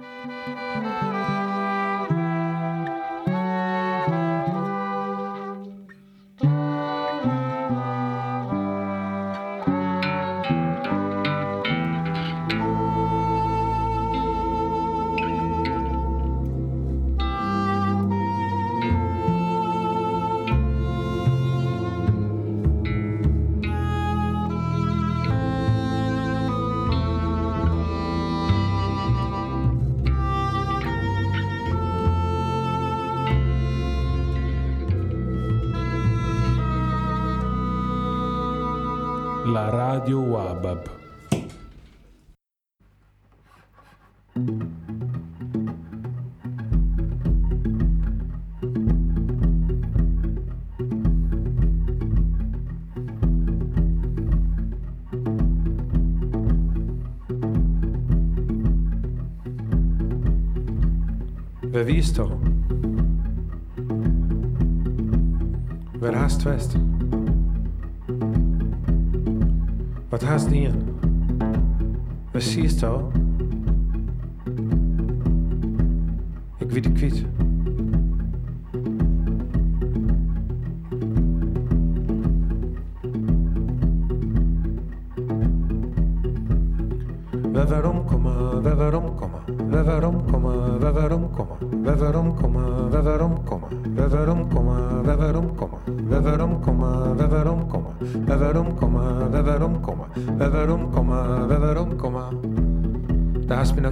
Música fest. has the end? We siehst al.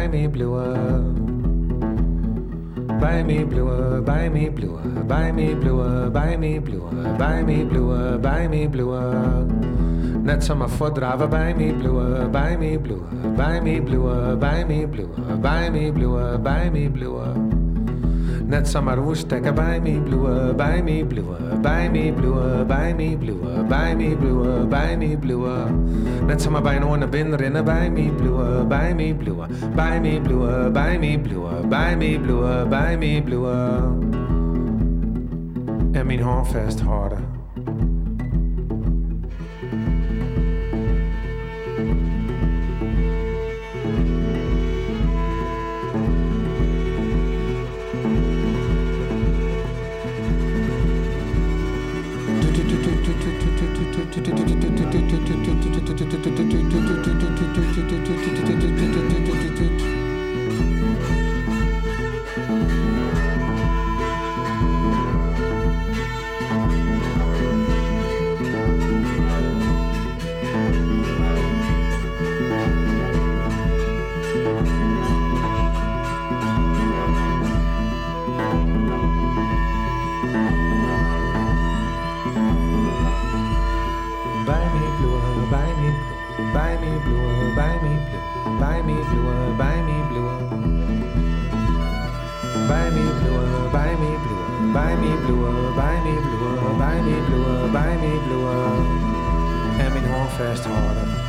buy me bluer. Buy me bluer, buy me bluer, buy me bluer, buy me bluer, buy me bluer, buy me bluer. Net som at få drava, buy me bluer, buy me bluer, buy me bluer, buy me bluer, buy me bluer, buy me bluer. Net som att woesteka, buy me bluer, buy me bluer, buy me bluer, buy me bluer, buy me bluer, buy me bluer. Net som att bij een binnenrennen, buy me bluer, buy me bluer, buy me bluer, buy me bluer, buy me bluer, buy me bluer. En mijn hand vasthouden. Buy me bluer, buy me bluer. Buy me bluer, buy me bluer, buy me bluer, buy me bluer, buy me bluer, buy me bluer. Er min hårfaste vasthouden.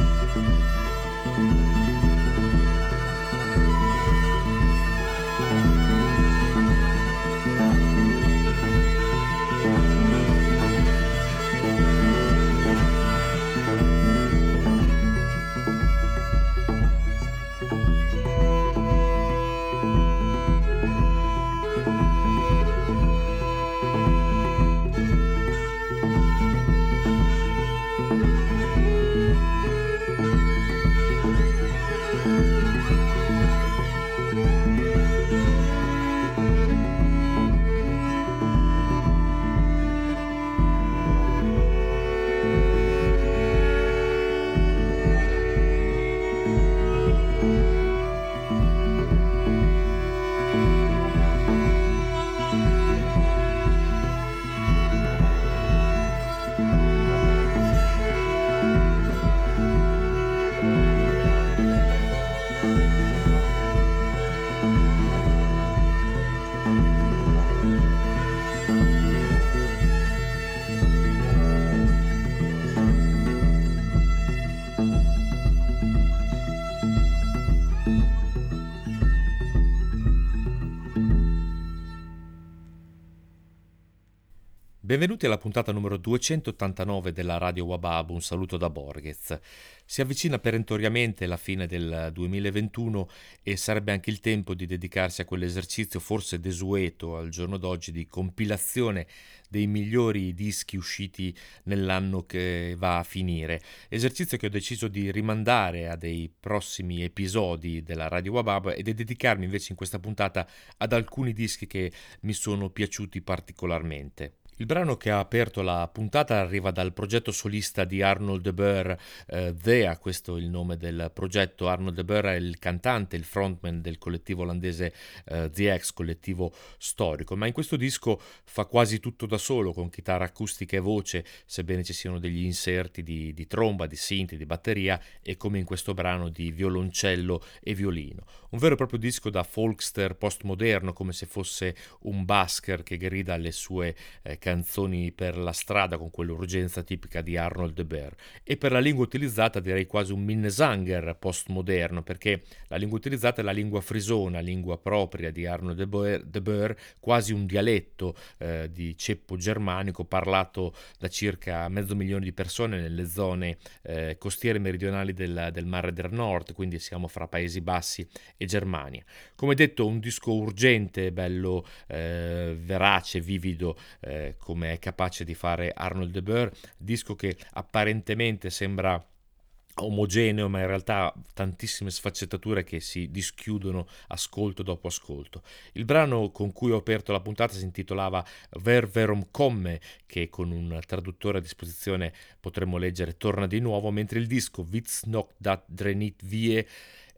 Benvenuti alla puntata numero 289 della Radio Wabab, un saluto da Borghez. Si avvicina perentoriamente la fine del 2021 e sarebbe anche il tempo di dedicarsi a quell'esercizio forse desueto al giorno d'oggi di compilazione dei migliori dischi usciti nell'anno che va a finire. Esercizio che ho deciso di rimandare a dei prossimi episodi della Radio Wabab e di dedicarmi invece in questa puntata ad alcuni dischi che mi sono piaciuti particolarmente. Il brano che ha aperto la puntata arriva dal progetto solista di Arnold de Boer, eh, Thea, questo è il nome del progetto. Arnold de Boer è il cantante, il frontman del collettivo olandese eh, The X, collettivo storico, ma in questo disco fa quasi tutto da solo, con chitarra acustica e voce, sebbene ci siano degli inserti di, di tromba, di synth, di batteria e come in questo brano di violoncello e violino. Un vero e proprio disco da folkster postmoderno, come se fosse un basker che grida le sue eh, per la strada con quell'urgenza tipica di Arnold de Beer e per la lingua utilizzata direi quasi un Minnesanger postmoderno perché la lingua utilizzata è la lingua frisona, lingua propria di Arnold de Beer quasi un dialetto eh, di ceppo germanico parlato da circa mezzo milione di persone nelle zone eh, costiere meridionali del, del Mare del Nord, quindi siamo fra Paesi Bassi e Germania. Come detto, un disco urgente, bello, eh, verace, vivido, eh, come è capace di fare Arnold de Boer, disco che apparentemente sembra omogeneo ma in realtà tantissime sfaccettature che si dischiudono ascolto dopo ascolto. Il brano con cui ho aperto la puntata si intitolava Ver Verum Komme che con un traduttore a disposizione potremmo leggere Torna di nuovo mentre il disco Witz noch dat Drenit Vie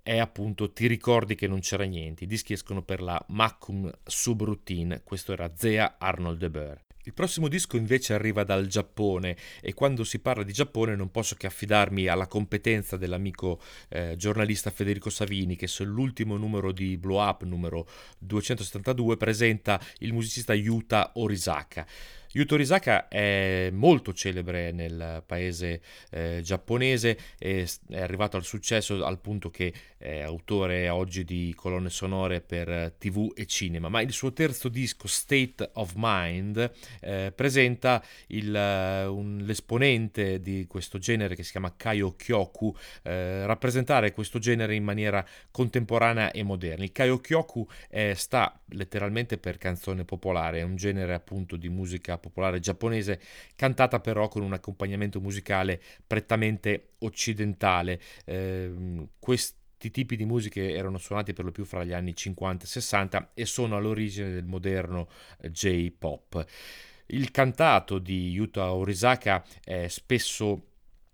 è appunto Ti ricordi che non c'era niente. I dischi escono per la Macum Subroutine, questo era Zea Arnold de Boer. Il prossimo disco invece arriva dal Giappone e quando si parla di Giappone non posso che affidarmi alla competenza dell'amico eh, giornalista Federico Savini che sull'ultimo numero di Blow Up, numero 272, presenta il musicista Yuta Orisaka. Yuto Risaka è molto celebre nel paese eh, giapponese è arrivato al successo al punto che è autore oggi di colonne sonore per tv e cinema, ma il suo terzo disco State of Mind eh, presenta il, uh, un, l'esponente di questo genere che si chiama Kaio Kyoku eh, rappresentare questo genere in maniera contemporanea e moderna. Il Kaio Kyoku eh, sta letteralmente per canzone popolare, è un genere appunto di musica popolare giapponese, cantata però con un accompagnamento musicale prettamente occidentale. Eh, questi tipi di musiche erano suonati per lo più fra gli anni 50 e 60 e sono all'origine del moderno eh, J-pop. Il cantato di Yuta Orisaka è spesso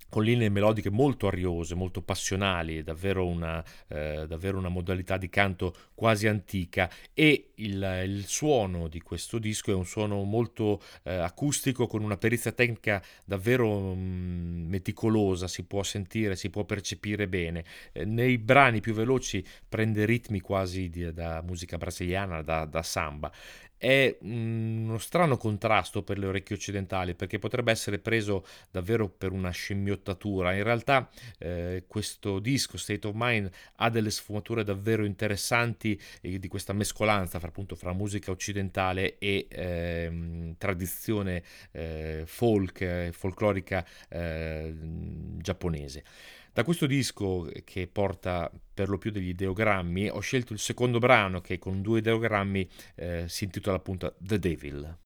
con linee melodiche molto ariose, molto passionali, davvero una, eh, davvero una modalità di canto quasi antica e il, il, suono di questo disco è un suono molto eh, acustico con una perizia tecnica davvero mh, mm, meticolosa, si può sentire, si può percepire bene. Eh, nei brani più veloci prende ritmi quasi di, da musica brasiliana, da, da samba è uno strano contrasto per le orecchie occidentali perché potrebbe essere preso davvero per una scimmiottatura. In realtà eh, questo disco State of Mind ha delle sfumature davvero interessanti eh, di questa mescolanza fra, appunto, fra musica occidentale e eh, tradizione eh, folk, folclorica eh, giapponese. Da questo disco, che porta per lo più degli ideogrammi, ho scelto il secondo brano che con due ideogrammi eh, si intitola appunto The Devil.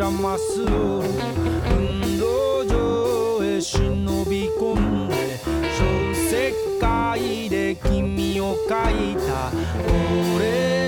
らます。運動場へ忍び込んで小世界で君を描いた。俺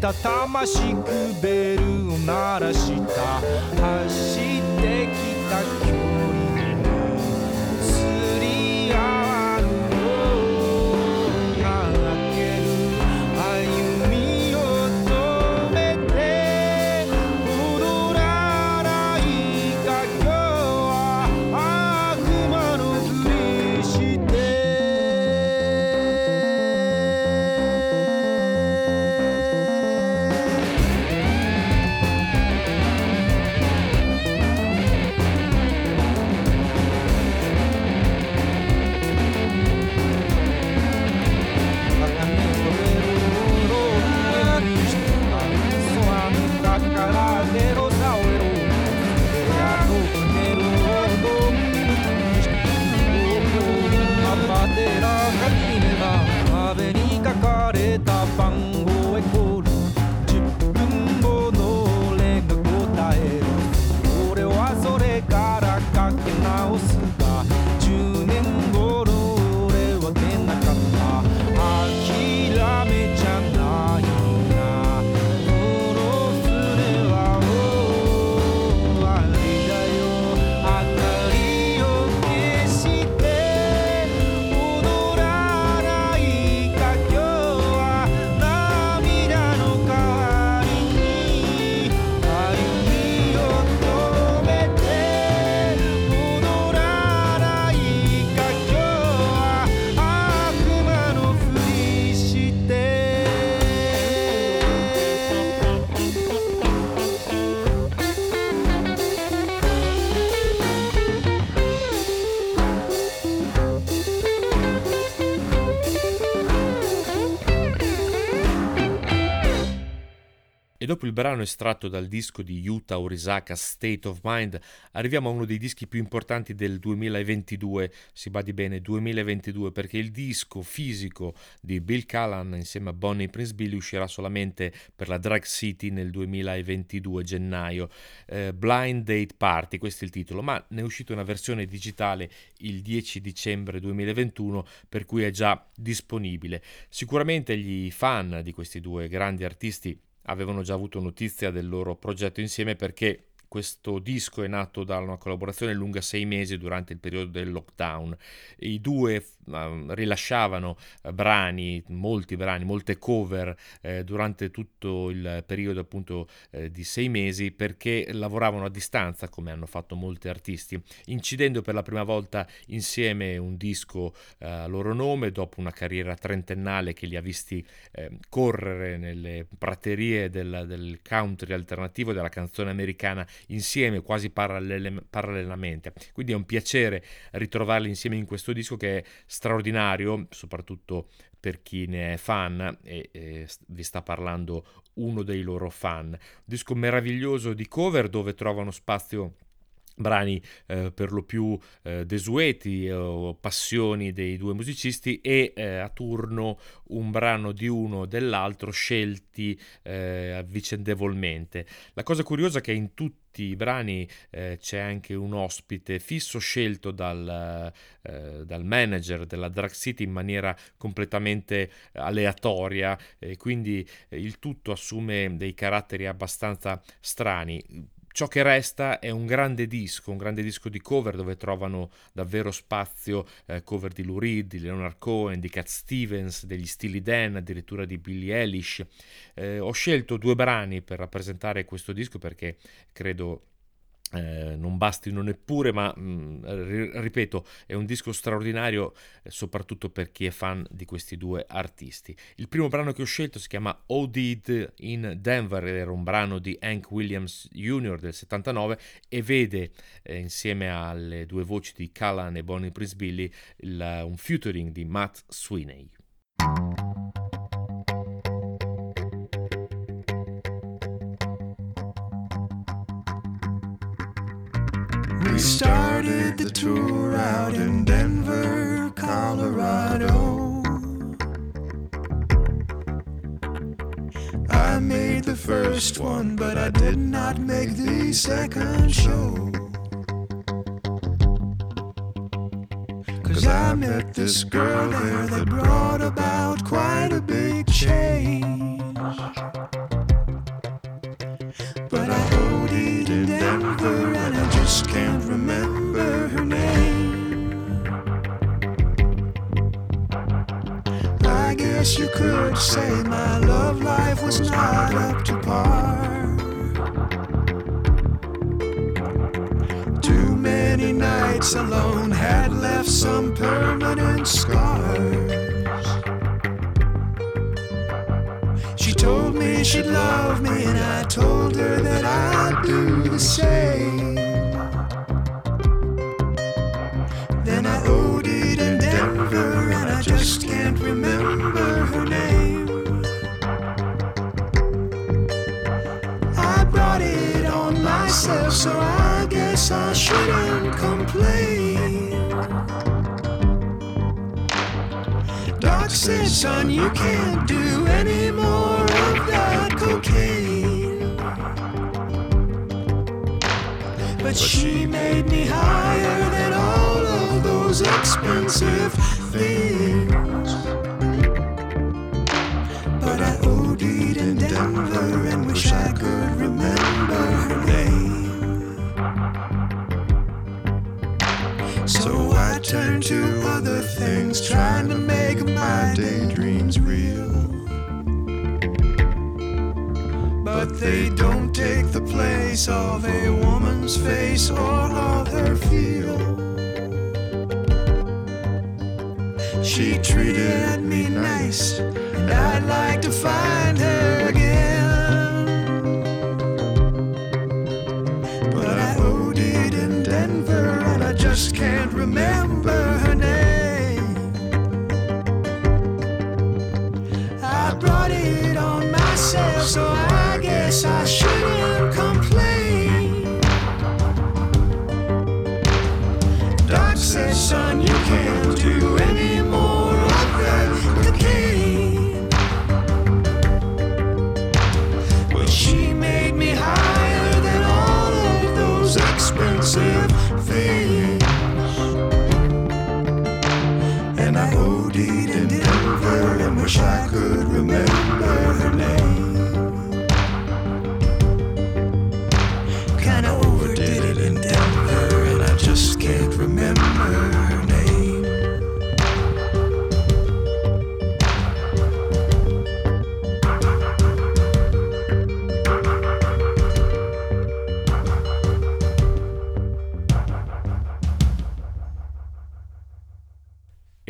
たたましくベルを鳴らした。走ってきた il brano estratto dal disco di Yuta Orisaka State of Mind, arriviamo a uno dei dischi più importanti del 2022, si badi bene 2022, perché il disco fisico di Bill Callan insieme a Bonnie Prince Billy uscirà solamente per la Drag City nel 2022 gennaio. Eh, Blind Date Party, questo è il titolo, ma ne è uscita una versione digitale il 10 dicembre 2021, per cui è già disponibile. Sicuramente gli fan di questi due grandi artisti avevano già avuto notizia del loro progetto insieme perché questo disco è nato da una collaborazione lunga sei mesi durante il periodo del lockdown. I due uh, rilasciavano uh, brani, molti brani, molte cover eh, durante tutto il periodo appunto eh, di sei mesi perché lavoravano a distanza come hanno fatto molti artisti, incidendo per la prima volta insieme un disco eh, a loro nome dopo una carriera trentennale che li ha visti eh, correre nelle praterie del, del country alternativo della canzone americana insieme quasi parallele, parallelamente. Quindi è un piacere ritrovarli insieme in questo disco che è straordinario, soprattutto per chi ne è fan e, e vi sta parlando uno dei loro fan. Disco meraviglioso di cover dove trovano spazio brani eh, per lo più eh, desueti o passioni dei due musicisti e eh, a turno un brano di uno o dell'altro scelti eh, vicendevolmente. La cosa curiosa è che in tutti i brani eh, c'è anche un ospite fisso scelto dal, eh, dal manager della Drag City in maniera completamente aleatoria e quindi il tutto assume dei caratteri abbastanza strani Ciò che resta è un grande disco, un grande disco di cover dove trovano davvero spazio eh, cover di Lou Reed, di Leonard Cohen, di Cat Stevens, degli Steely Dan, addirittura di Billie Eilish. Eh, ho scelto due brani per rappresentare questo disco perché credo eh, non bastino neppure, ma mh, ripeto, è un disco straordinario, eh, soprattutto per chi è fan di questi due artisti. Il primo brano che ho scelto si chiama OD'd in Denver, era un brano di Hank Williams Jr. del 79 e vede eh, insieme alle due voci di Callan e Bonnie Prince Billy il, un featuring di Matt Sweeney. We started the tour out in Denver, Colorado. I made the first one, but I did not make the second show. Cause I met this girl there that brought about quite a big change. But I OD'd in Denver just can't remember her name. I guess you could say my love life was not up to par. Too many nights alone had left some permanent scars. She told me she'd love me, and I told her that I'd do the same. Shouldn't complain. Doc said, son, you can't do any more of that cocaine. But she made me higher than all of those expensive things. But I OD'd in Denver and wish I could remember I turn to other things, trying to make my daydreams real. But they don't take the place of a woman's face or of her feel. She treated me nice, and I'd like to find her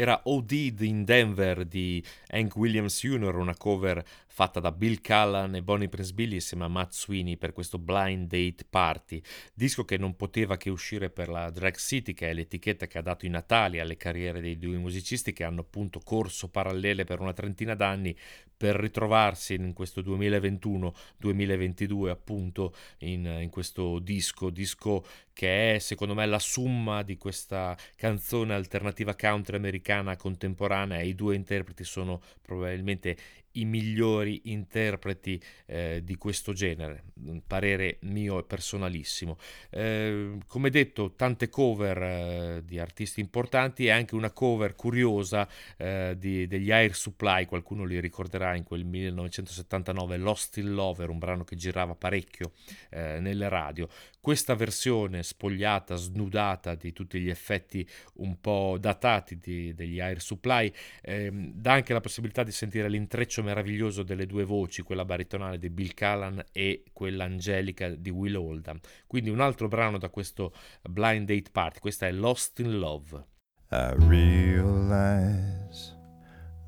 Era OD'd in Denver di Hank Williams Jr., una cover fatta da Bill Callan e Bonnie Prince Billy insieme a Matt Sweeney per questo Blind Date Party, disco che non poteva che uscire per la Drag City, che è l'etichetta che ha dato i natali alle carriere dei due musicisti che hanno appunto corso parallele per una trentina d'anni per ritrovarsi in questo 2021-2022 appunto in, in questo disco, disco che è secondo me la summa di questa canzone alternativa country americana contemporanea e i due interpreti sono probabilmente i migliori interpreti eh, di questo genere, parere mio e personalissimo. Eh, come detto, tante cover eh, di artisti importanti e anche una cover curiosa eh, di, degli Air Supply, qualcuno li ricorderà in quel 1979, Lost in Lover, un brano che girava parecchio eh, nelle radio. Questa versione spogliata, snudata di tutti gli effetti un po' datati di, degli Air Supply, ehm, dà anche la possibilità di sentire l'intreccio meraviglioso delle due voci, quella baritonale di Bill Callan e quella angelica di Will Oldham. Quindi un altro brano da questo Blind Date Party, questa è Lost in Love. I realize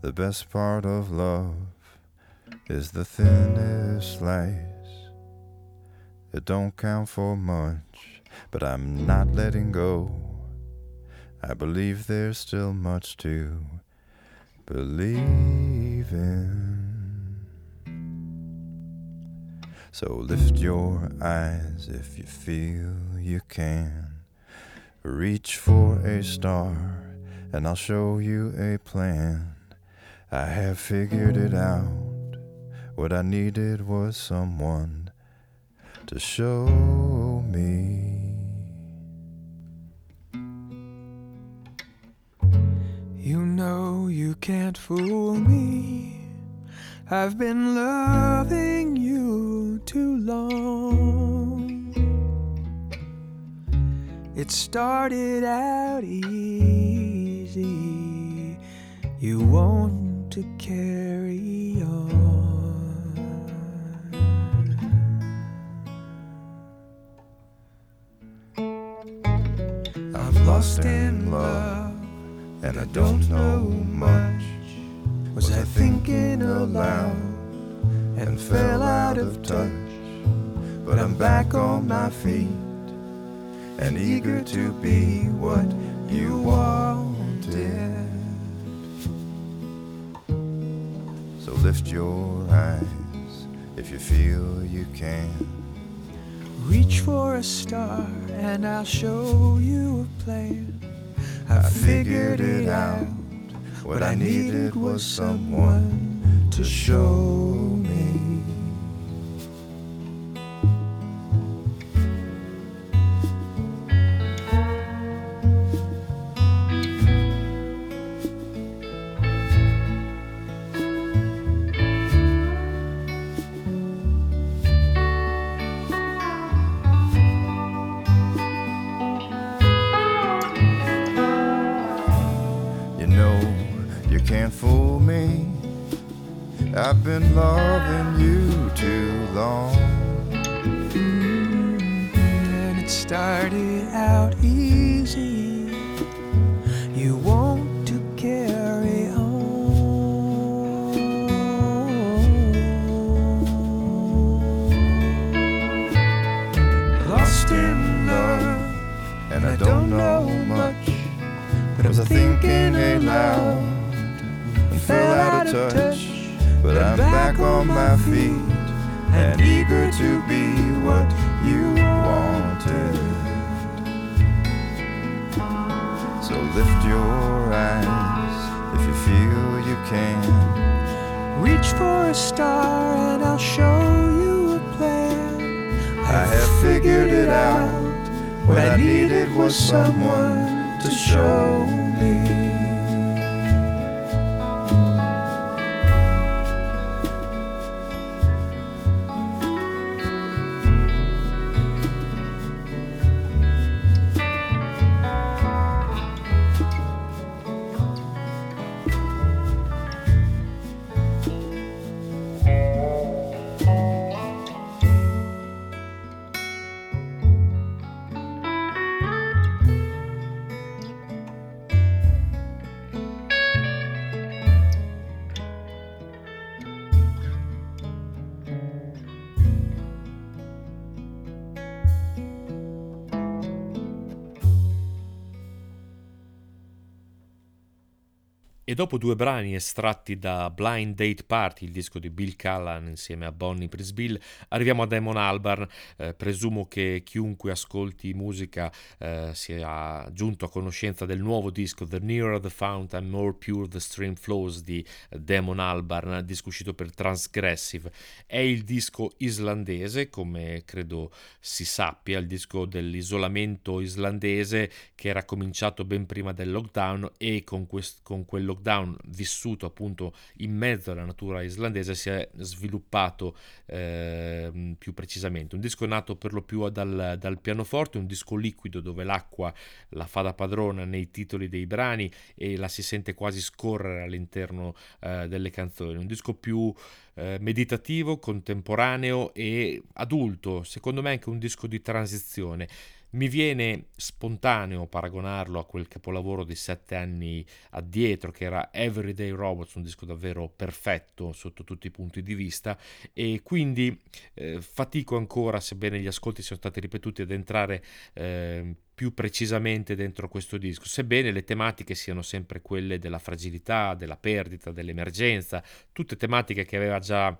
the best part of love is the thinnest slice. It don't count for much, but I'm not letting go. I believe there's still much to believe in. So lift your eyes if you feel you can. Reach for a star, and I'll show you a plan. I have figured it out. What I needed was someone to show me. You know you can't fool me. I've been loving you too long. It started out easy. You want to carry on. I'm lost in love, and I don't know much. Was I thinking aloud and fell out of touch. But I'm back on my feet and eager to be what you wanted. So lift your eyes if you feel you can. Reach for a star and I'll show you a plan. I figured it out. What I needed was someone to show me. To be what you wanted. So lift your eyes if you feel you can. Reach for a star and I'll show you a plan. I have figured it out. What I needed was someone to show me. E dopo due brani estratti da Blind Date Party, il disco di Bill Callan insieme a Bonnie Prisbill, arriviamo a Damon Albarn. Eh, presumo che chiunque ascolti musica eh, sia giunto a conoscenza del nuovo disco The Nearer the Fount and More Pure the Stream Flows di Damon Albarn, disco uscito per Transgressive. È il disco islandese, come credo si sappia, il disco dell'isolamento islandese che era cominciato ben prima del lockdown e con, quest- con quel lockdown vissuto appunto in mezzo alla natura islandese si è sviluppato eh, più precisamente. Un disco nato per lo più dal, dal, pianoforte, un disco liquido dove l'acqua la fa da padrona nei titoli dei brani e la si sente quasi scorrere all'interno eh, delle canzoni. Un disco più eh, meditativo, contemporaneo e adulto, secondo me anche un disco di transizione. Mi viene spontaneo paragonarlo a quel capolavoro di sette anni addietro che era Everyday Robots, un disco davvero perfetto sotto tutti i punti di vista e quindi eh, fatico ancora, sebbene gli ascolti siano stati ripetuti, ad entrare eh, più precisamente dentro questo disco, sebbene le tematiche siano sempre quelle della fragilità, della perdita, dell'emergenza, tutte tematiche che aveva già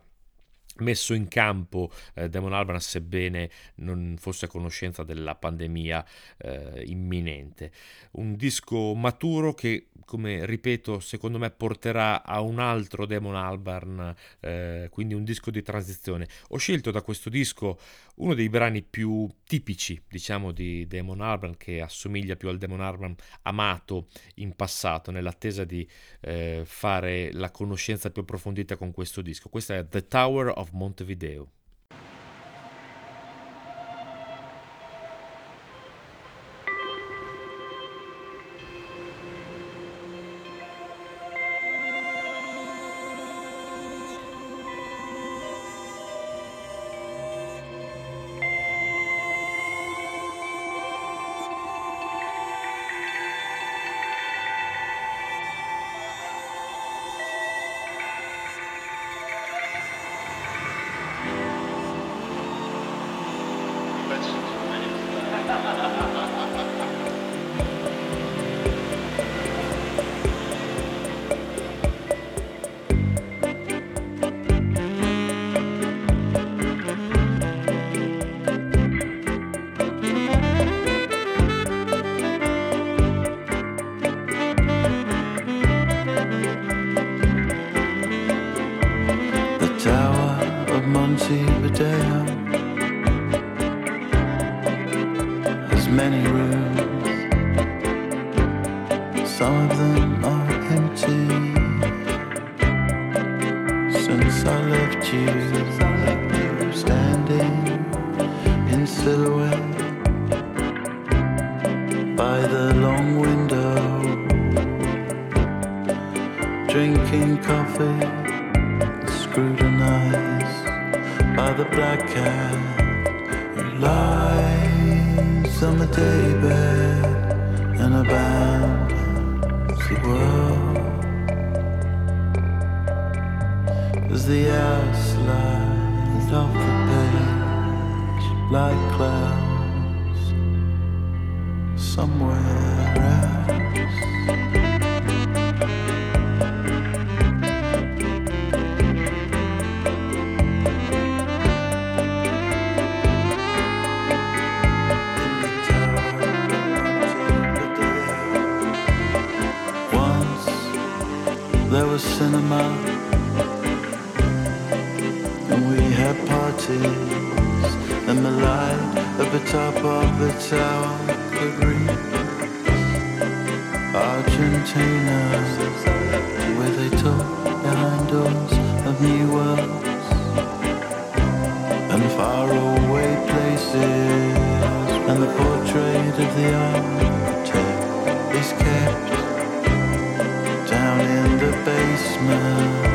messo in campo eh, Damon Albarn sebbene non fosse a conoscenza della pandemia eh, imminente. Un disco maturo che, come ripeto, secondo me porterà a un altro Damon Albarn, eh, quindi un disco di transizione. Ho scelto da questo disco uno dei brani più tipici, diciamo, di Damon Albarn, che assomiglia più al Damon Albarn amato in passato, nell'attesa di eh, fare la conoscenza più approfondita con questo disco. Questa è The Tower of of Montevideo. Christmas.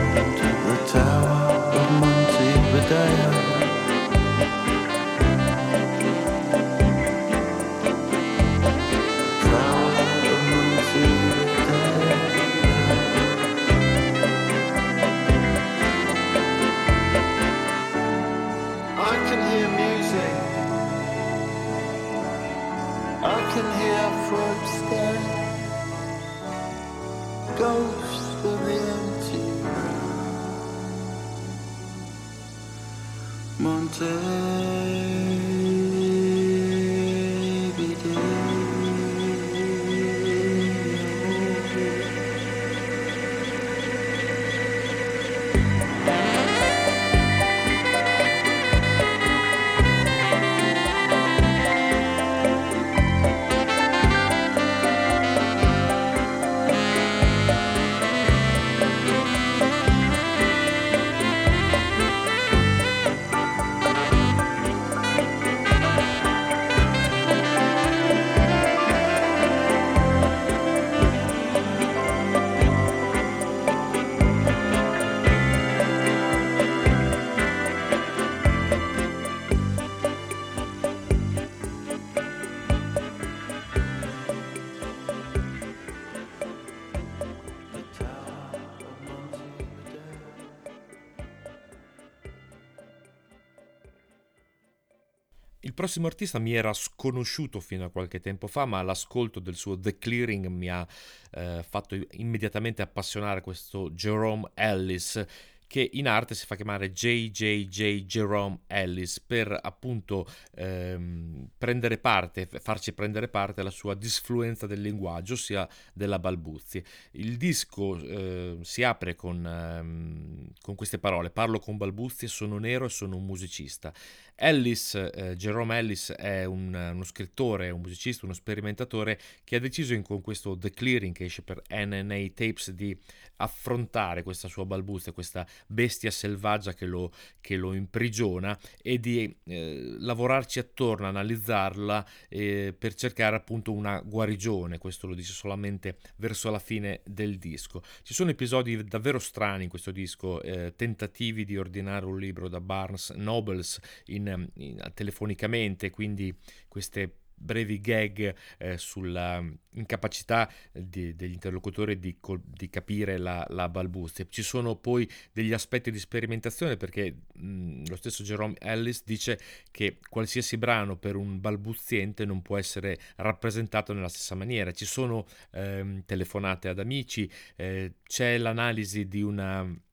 Prossimo artista mi era sconosciuto fino a qualche tempo fa, ma l'ascolto del suo The Clearing mi ha eh, fatto immediatamente appassionare questo Jerome Ellis che in arte si fa chiamare JJJ Jerome Ellis per appunto ehm, prendere parte, farci prendere parte alla sua disfluenza del linguaggio, ossia della balbuzie. Il disco eh, si apre con, ehm, con queste parole, parlo con balbuzie, sono nero e sono un musicista. Ellis, eh, Jerome Ellis è un, uno scrittore, un musicista, uno sperimentatore che ha deciso in, con questo The Clearing che esce per NNA Tapes di affrontare questa sua balbuzia, questa bestia selvaggia che lo, che lo imprigiona e di eh, lavorarci attorno, analizzarla eh, per cercare appunto una guarigione, questo lo dice solamente verso la fine del disco. Ci sono episodi davvero strani in questo disco, eh, tentativi di ordinare un libro da Barnes Nobles in, in, telefonicamente, quindi queste brevi gag eh, sulla incapacità di, degli interlocutori di, di capire la, la, balbuzia. Ci sono poi degli aspetti di sperimentazione perché mh, lo stesso Jerome Ellis dice che qualsiasi brano per un balbuziente non può essere rappresentato nella stessa maniera. Ci sono ehm, telefonate ad amici, eh, c'è l'analisi di una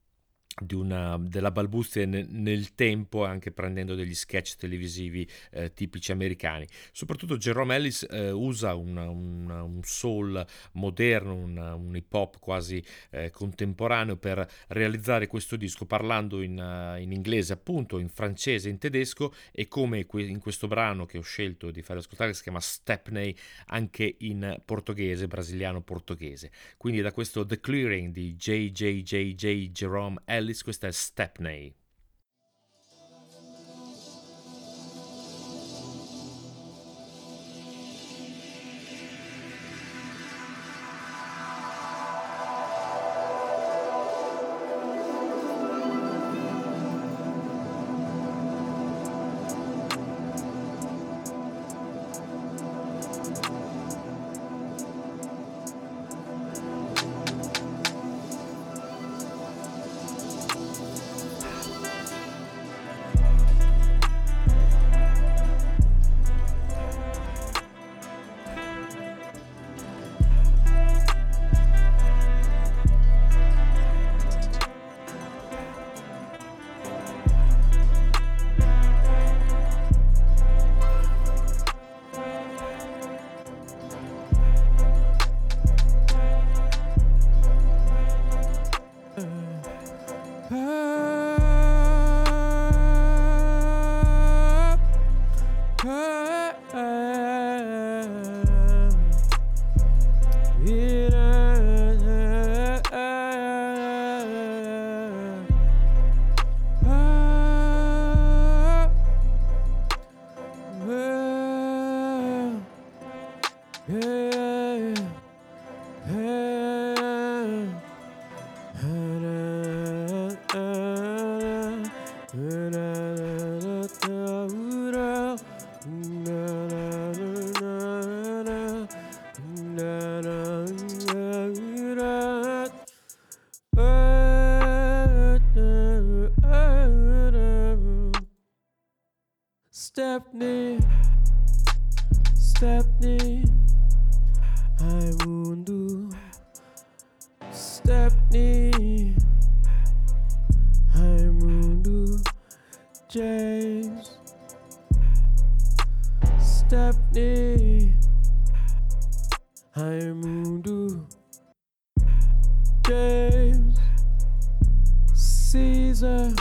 una, della balbuzia nel, nel, tempo, anche prendendo degli sketch televisivi eh, tipici americani. Soprattutto Jerome Ellis eh, usa una, una, un soul moderno, un hip hop quasi eh, contemporaneo per realizzare questo disco, parlando in, uh, in, inglese, appunto, in francese, in tedesco e come que- in questo brano che ho scelto di fare ascoltare, si chiama Stepney, anche in portoghese, brasiliano-portoghese. Quindi da questo The Clearing di JJJJ Jerome Ellis Ellis, questa è Stepney. stepni Raimundo James. Caesar.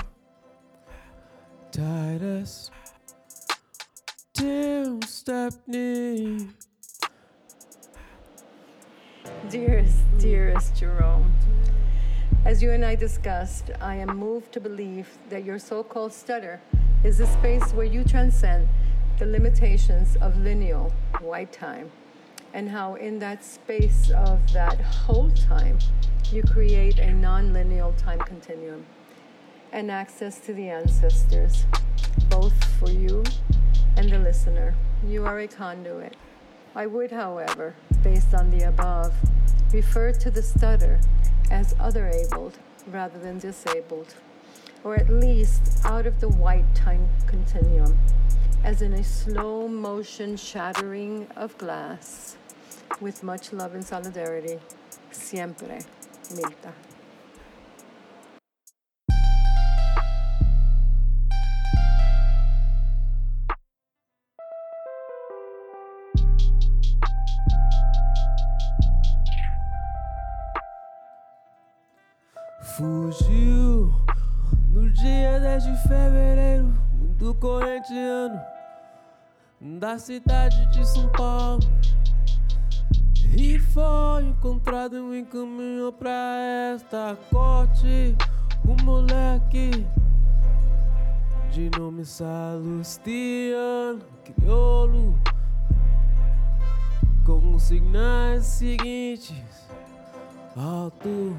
Titus. Tim Stepney Dearest, dearest Jerome, as you and I discussed, I am moved to believe that your so called stutter is a space where you transcend the limitations of lineal white time, and how in that space of that whole time, you create a non lineal time continuum and access to the ancestors, both for you and the listener. You are a conduit. I would, however, based on the above, refer to the stutter as other abled rather than disabled, or at least out of the white time continuum, as in a slow motion shattering of glass. With much love and solidarity, siempre, Milta. Muito corintiano da cidade de São Paulo. E foi encontrado em caminho pra esta corte. Um moleque de nome Salustiano, crioulo, com os sinais seguintes: alto,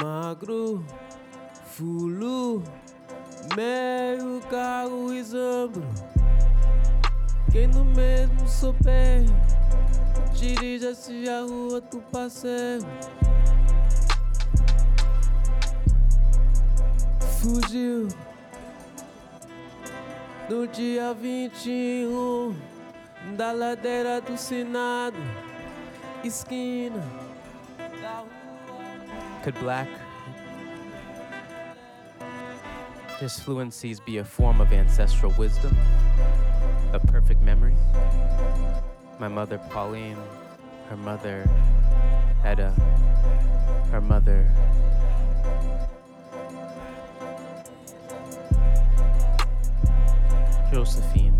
magro, fulo, meio carro e zambro. Quem no mesmo souber, dirija-se a rua do passeio. Fugiu no dia 21 da ladeira do Senado, esquina da. Could black disfluencies be a form of ancestral wisdom? A perfect memory? My mother, Pauline, her mother, Etta, her mother. Josephine.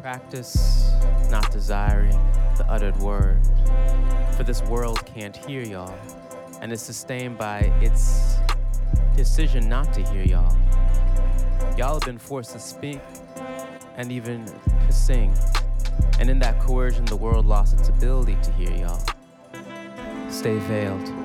Practice not desiring the uttered word, for this world can't hear y'all, and is sustained by its decision not to hear y'all. Y'all have been forced to speak and even to sing, and in that coercion, the world lost its ability to hear y'all. Stay veiled.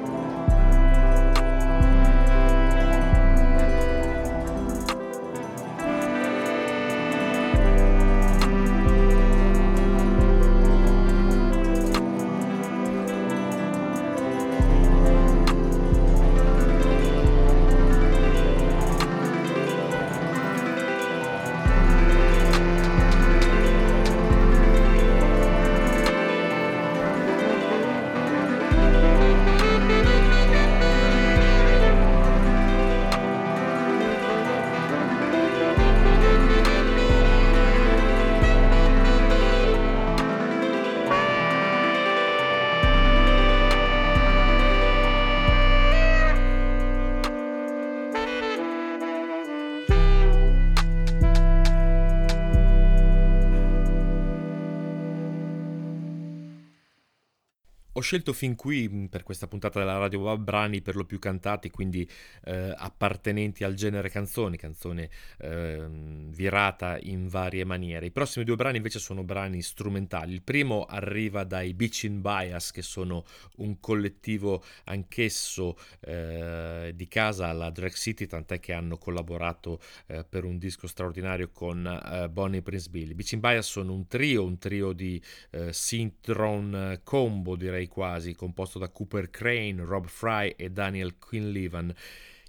Scelto fin qui per questa puntata della Radio brani per lo più cantati, quindi eh, appartenenti al genere canzoni, canzone eh, virata in varie maniere. I prossimi due brani invece sono brani strumentali. Il primo arriva dai Beachin Bias, che sono un collettivo anch'esso eh, di casa alla Drag City, tant'è che hanno collaborato eh, per un disco straordinario con eh, Bonnie Prince Billy. Beachin Bias sono un trio, un trio di eh, synthron combo direi quasi, composto da Cooper Crane, Rob Fry e Daniel Quinlivan.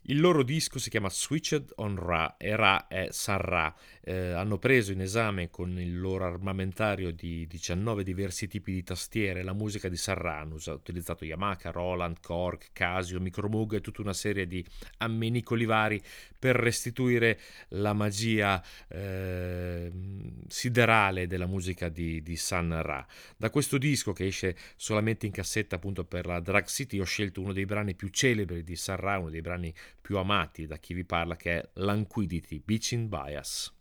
Il loro disco si chiama Switched on Ra e Ra è San Ra. Eh, hanno preso in esame con il loro armamentario di 19 diversi tipi di tastiere la musica di San Ra. Hanno utilizzato Yamaha, Roland, Korg, Casio, Micromoog e tutta una serie di ammenicoli vari per restituire la magia eh, siderale della musica di, di San Ra. Da questo disco che esce solamente in cassetta appunto per la Drag City ho scelto uno dei brani più celebri di San Ra, uno dei brani più amati da chi vi parla che è Lanquidity, Beaching Bias.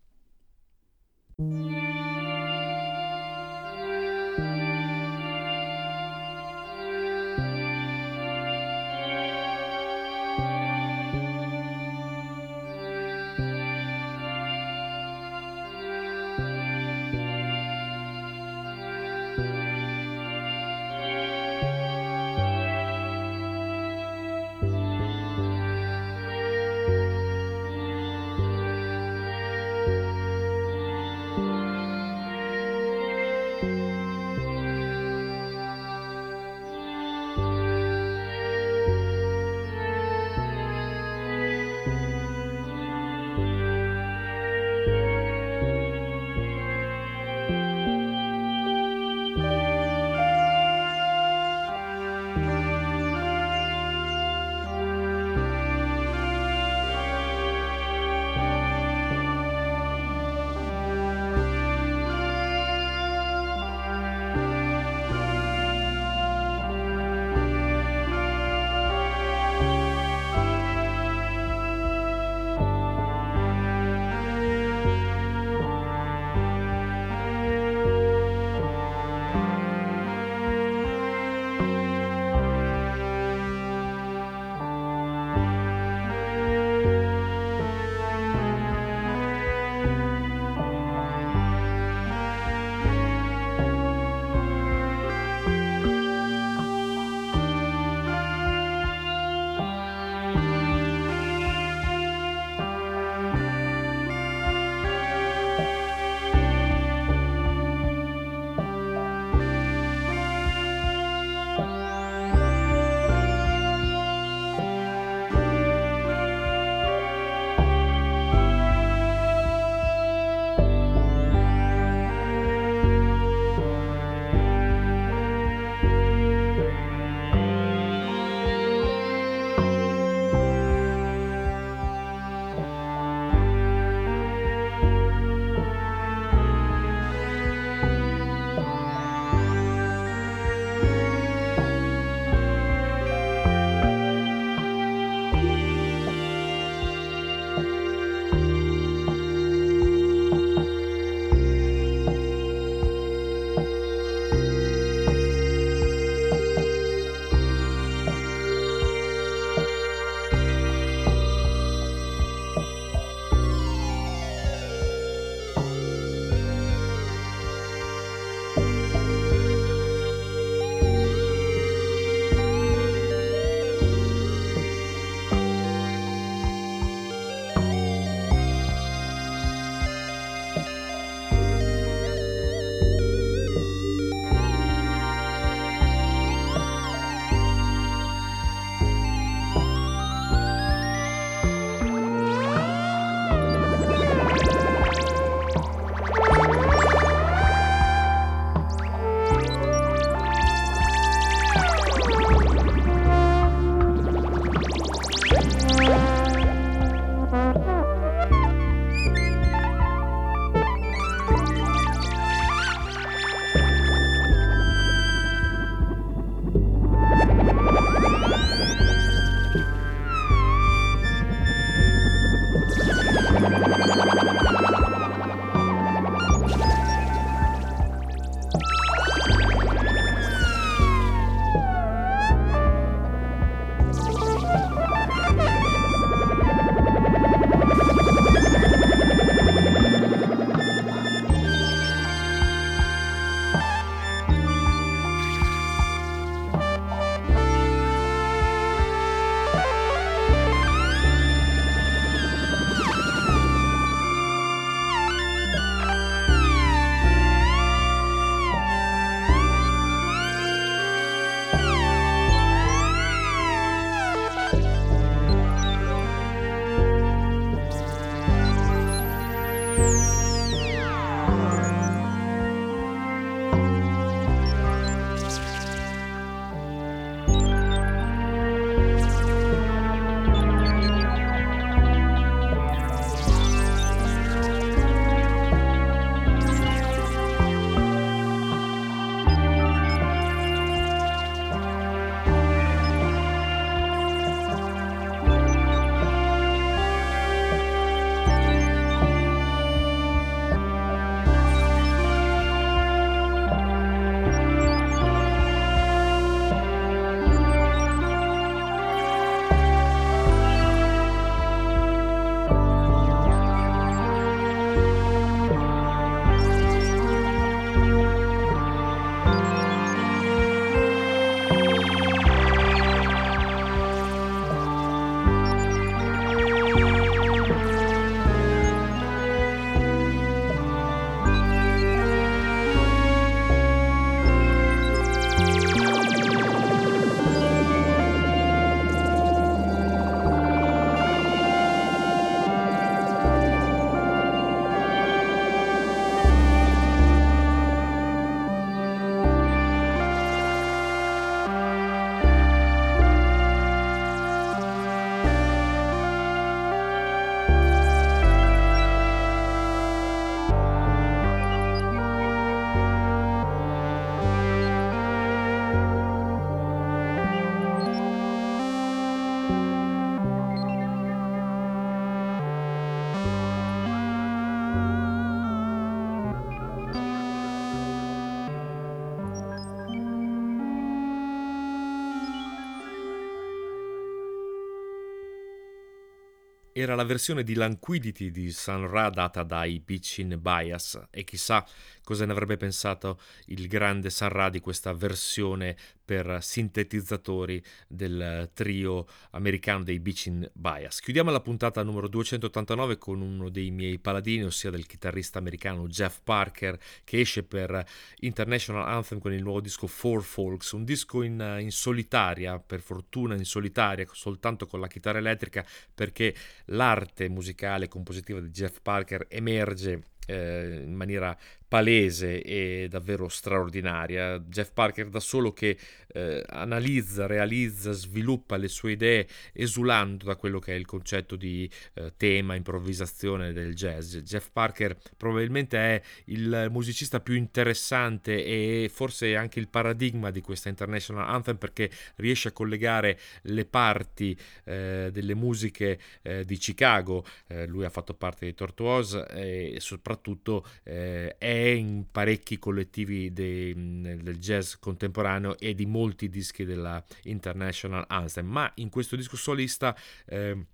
Era la versione di Languidity di Sun Ra data dai Beach in Bias e chissà cosa ne avrebbe pensato il grande Sun Ra di questa versione per sintetizzatori del trio americano dei Beach in Bias. Chiudiamo la puntata numero 289 con uno dei miei paladini, ossia del chitarrista americano Jeff Parker, che esce per International Anthem con il nuovo disco Four Folks, un disco in, in solitaria, per fortuna in solitaria, soltanto con la chitarra elettrica, perché l'arte musicale e compositiva di Jeff Parker emerge eh, in maniera palese e davvero straordinaria. Jeff Parker da solo che eh, analizza, realizza, sviluppa le sue idee esulando da quello che è il concetto di eh, tema, improvvisazione del jazz. Jeff Parker probabilmente è il musicista più interessante e forse anche il paradigma di questa International Anthem perché riesce a collegare le parti eh, delle musiche eh, di Chicago. Eh, lui ha fatto parte di Tortuosa e soprattutto eh, è in parecchi collettivi de, del jazz contemporaneo e di molti dischi della International Anthem, ma in questo disco solista eh,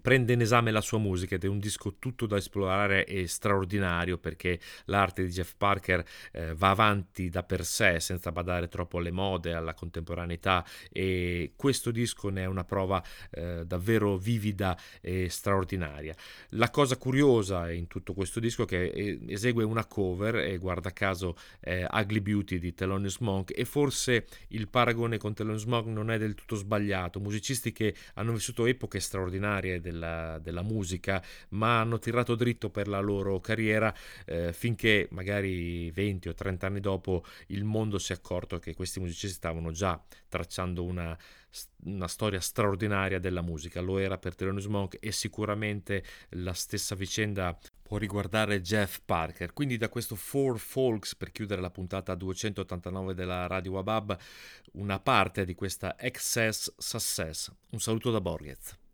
prende in esame la sua musica ed è un disco tutto da esplorare e straordinario perché l'arte di Jeff Parker eh, va avanti da per sé senza badare troppo alle mode, alla contemporaneità e questo disco ne è una prova eh, davvero vivida e straordinaria. La cosa curiosa in tutto questo disco è che eh, esegue una cover e guarda caso eh, Ugly Beauty di Thelonious Monk e forse il paragone con Thelonious Monk non è del tutto sbagliato, musicisti che hanno vissuto epoche straordinarie della, della, musica, ma hanno tirato dritto per la loro carriera eh, finché magari 20 o 30 anni dopo il mondo si è accorto che questi musicisti stavano già tracciando una, una storia straordinaria della musica. Lo era per Thelonious Monk e sicuramente la stessa vicenda può riguardare Jeff Parker. Quindi da questo Four Folks, per chiudere la puntata 289 della Radio Wabab, una parte di questa Excess Success. Un saluto da Borghez.